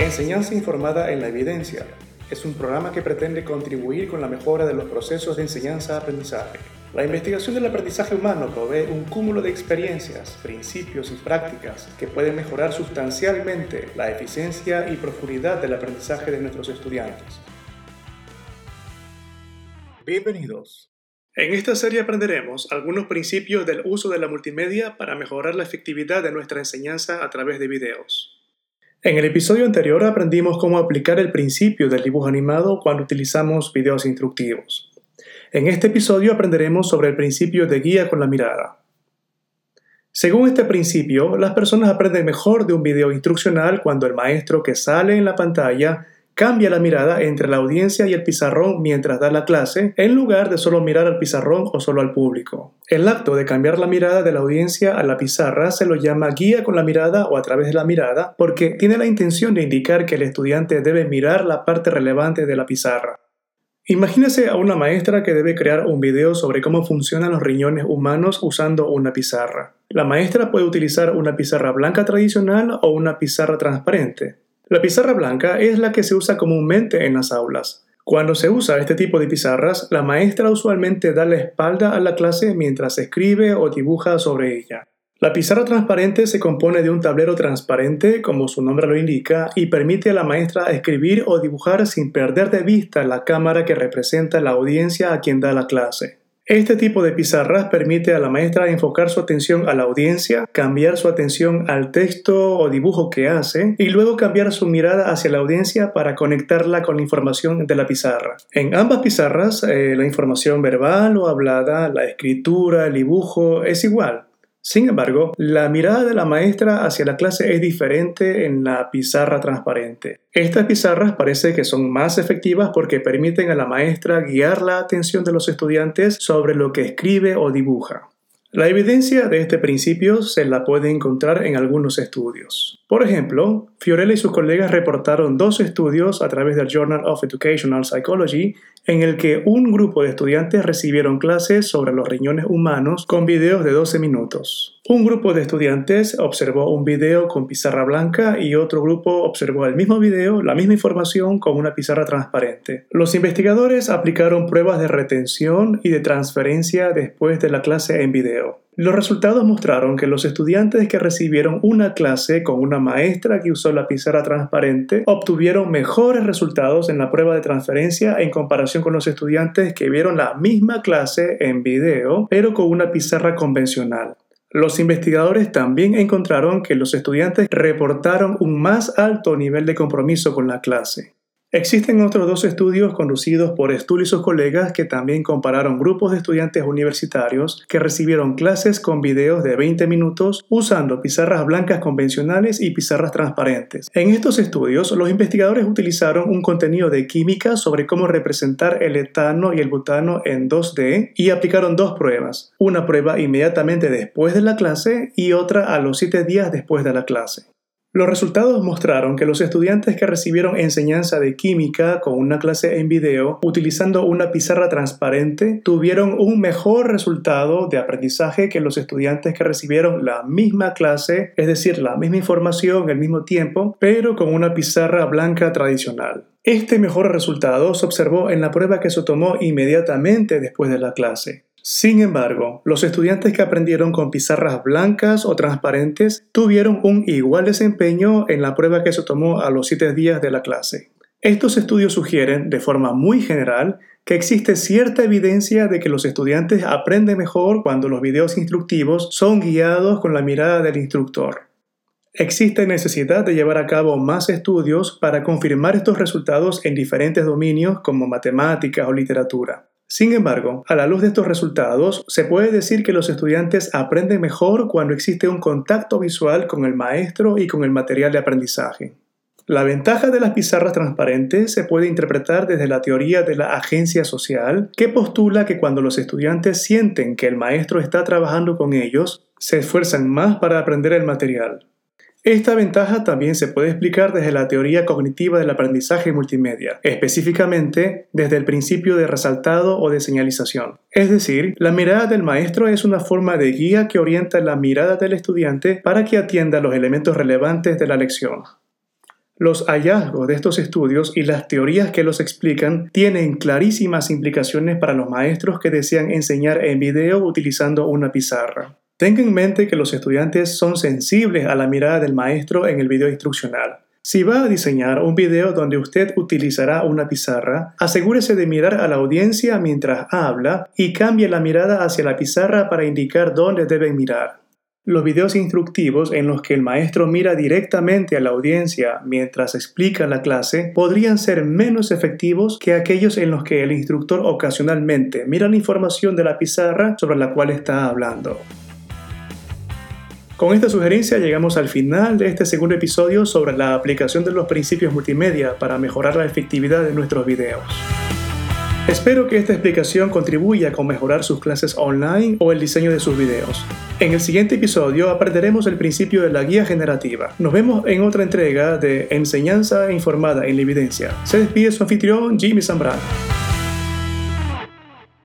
Enseñanza informada en la evidencia es un programa que pretende contribuir con la mejora de los procesos de enseñanza-aprendizaje. La investigación del aprendizaje humano provee un cúmulo de experiencias, principios y prácticas que pueden mejorar sustancialmente la eficiencia y profundidad del aprendizaje de nuestros estudiantes. Bienvenidos. En esta serie aprenderemos algunos principios del uso de la multimedia para mejorar la efectividad de nuestra enseñanza a través de videos. En el episodio anterior aprendimos cómo aplicar el principio del dibujo animado cuando utilizamos videos instructivos. En este episodio aprenderemos sobre el principio de guía con la mirada. Según este principio, las personas aprenden mejor de un video instruccional cuando el maestro que sale en la pantalla cambia la mirada entre la audiencia y el pizarrón mientras da la clase, en lugar de solo mirar al pizarrón o solo al público. El acto de cambiar la mirada de la audiencia a la pizarra se lo llama guía con la mirada o a través de la mirada porque tiene la intención de indicar que el estudiante debe mirar la parte relevante de la pizarra. Imagínese a una maestra que debe crear un video sobre cómo funcionan los riñones humanos usando una pizarra. La maestra puede utilizar una pizarra blanca tradicional o una pizarra transparente. La pizarra blanca es la que se usa comúnmente en las aulas. Cuando se usa este tipo de pizarras, la maestra usualmente da la espalda a la clase mientras escribe o dibuja sobre ella. La pizarra transparente se compone de un tablero transparente, como su nombre lo indica, y permite a la maestra escribir o dibujar sin perder de vista la cámara que representa la audiencia a quien da la clase. Este tipo de pizarras permite a la maestra enfocar su atención a la audiencia, cambiar su atención al texto o dibujo que hace y luego cambiar su mirada hacia la audiencia para conectarla con la información de la pizarra. En ambas pizarras, eh, la información verbal o hablada, la escritura, el dibujo es igual. Sin embargo, la mirada de la maestra hacia la clase es diferente en la pizarra transparente. Estas pizarras parece que son más efectivas porque permiten a la maestra guiar la atención de los estudiantes sobre lo que escribe o dibuja. La evidencia de este principio se la puede encontrar en algunos estudios. Por ejemplo, Fiorella y sus colegas reportaron dos estudios a través del Journal of Educational Psychology en el que un grupo de estudiantes recibieron clases sobre los riñones humanos con videos de 12 minutos. Un grupo de estudiantes observó un video con pizarra blanca y otro grupo observó el mismo video, la misma información con una pizarra transparente. Los investigadores aplicaron pruebas de retención y de transferencia después de la clase en video. Los resultados mostraron que los estudiantes que recibieron una clase con una maestra que usó la pizarra transparente obtuvieron mejores resultados en la prueba de transferencia en comparación con los estudiantes que vieron la misma clase en video pero con una pizarra convencional. Los investigadores también encontraron que los estudiantes reportaron un más alto nivel de compromiso con la clase. Existen otros dos estudios conducidos por Stull y sus colegas que también compararon grupos de estudiantes universitarios que recibieron clases con videos de 20 minutos usando pizarras blancas convencionales y pizarras transparentes. En estos estudios, los investigadores utilizaron un contenido de química sobre cómo representar el etano y el butano en 2D y aplicaron dos pruebas, una prueba inmediatamente después de la clase y otra a los 7 días después de la clase. Los resultados mostraron que los estudiantes que recibieron enseñanza de química con una clase en video utilizando una pizarra transparente tuvieron un mejor resultado de aprendizaje que los estudiantes que recibieron la misma clase, es decir, la misma información al mismo tiempo, pero con una pizarra blanca tradicional. Este mejor resultado se observó en la prueba que se tomó inmediatamente después de la clase. Sin embargo, los estudiantes que aprendieron con pizarras blancas o transparentes tuvieron un igual desempeño en la prueba que se tomó a los 7 días de la clase. Estos estudios sugieren, de forma muy general, que existe cierta evidencia de que los estudiantes aprenden mejor cuando los videos instructivos son guiados con la mirada del instructor. Existe necesidad de llevar a cabo más estudios para confirmar estos resultados en diferentes dominios como matemáticas o literatura. Sin embargo, a la luz de estos resultados, se puede decir que los estudiantes aprenden mejor cuando existe un contacto visual con el maestro y con el material de aprendizaje. La ventaja de las pizarras transparentes se puede interpretar desde la teoría de la agencia social, que postula que cuando los estudiantes sienten que el maestro está trabajando con ellos, se esfuerzan más para aprender el material. Esta ventaja también se puede explicar desde la teoría cognitiva del aprendizaje multimedia, específicamente desde el principio de resaltado o de señalización. Es decir, la mirada del maestro es una forma de guía que orienta la mirada del estudiante para que atienda los elementos relevantes de la lección. Los hallazgos de estos estudios y las teorías que los explican tienen clarísimas implicaciones para los maestros que desean enseñar en video utilizando una pizarra. Tenga en mente que los estudiantes son sensibles a la mirada del maestro en el video instruccional. Si va a diseñar un video donde usted utilizará una pizarra, asegúrese de mirar a la audiencia mientras habla y cambie la mirada hacia la pizarra para indicar dónde deben mirar. Los videos instructivos en los que el maestro mira directamente a la audiencia mientras explica la clase podrían ser menos efectivos que aquellos en los que el instructor ocasionalmente mira la información de la pizarra sobre la cual está hablando. Con esta sugerencia llegamos al final de este segundo episodio sobre la aplicación de los principios multimedia para mejorar la efectividad de nuestros videos. Espero que esta explicación contribuya con mejorar sus clases online o el diseño de sus videos. En el siguiente episodio aprenderemos el principio de la guía generativa. Nos vemos en otra entrega de Enseñanza informada en la evidencia. Se despide su anfitrión Jimmy Zambrano.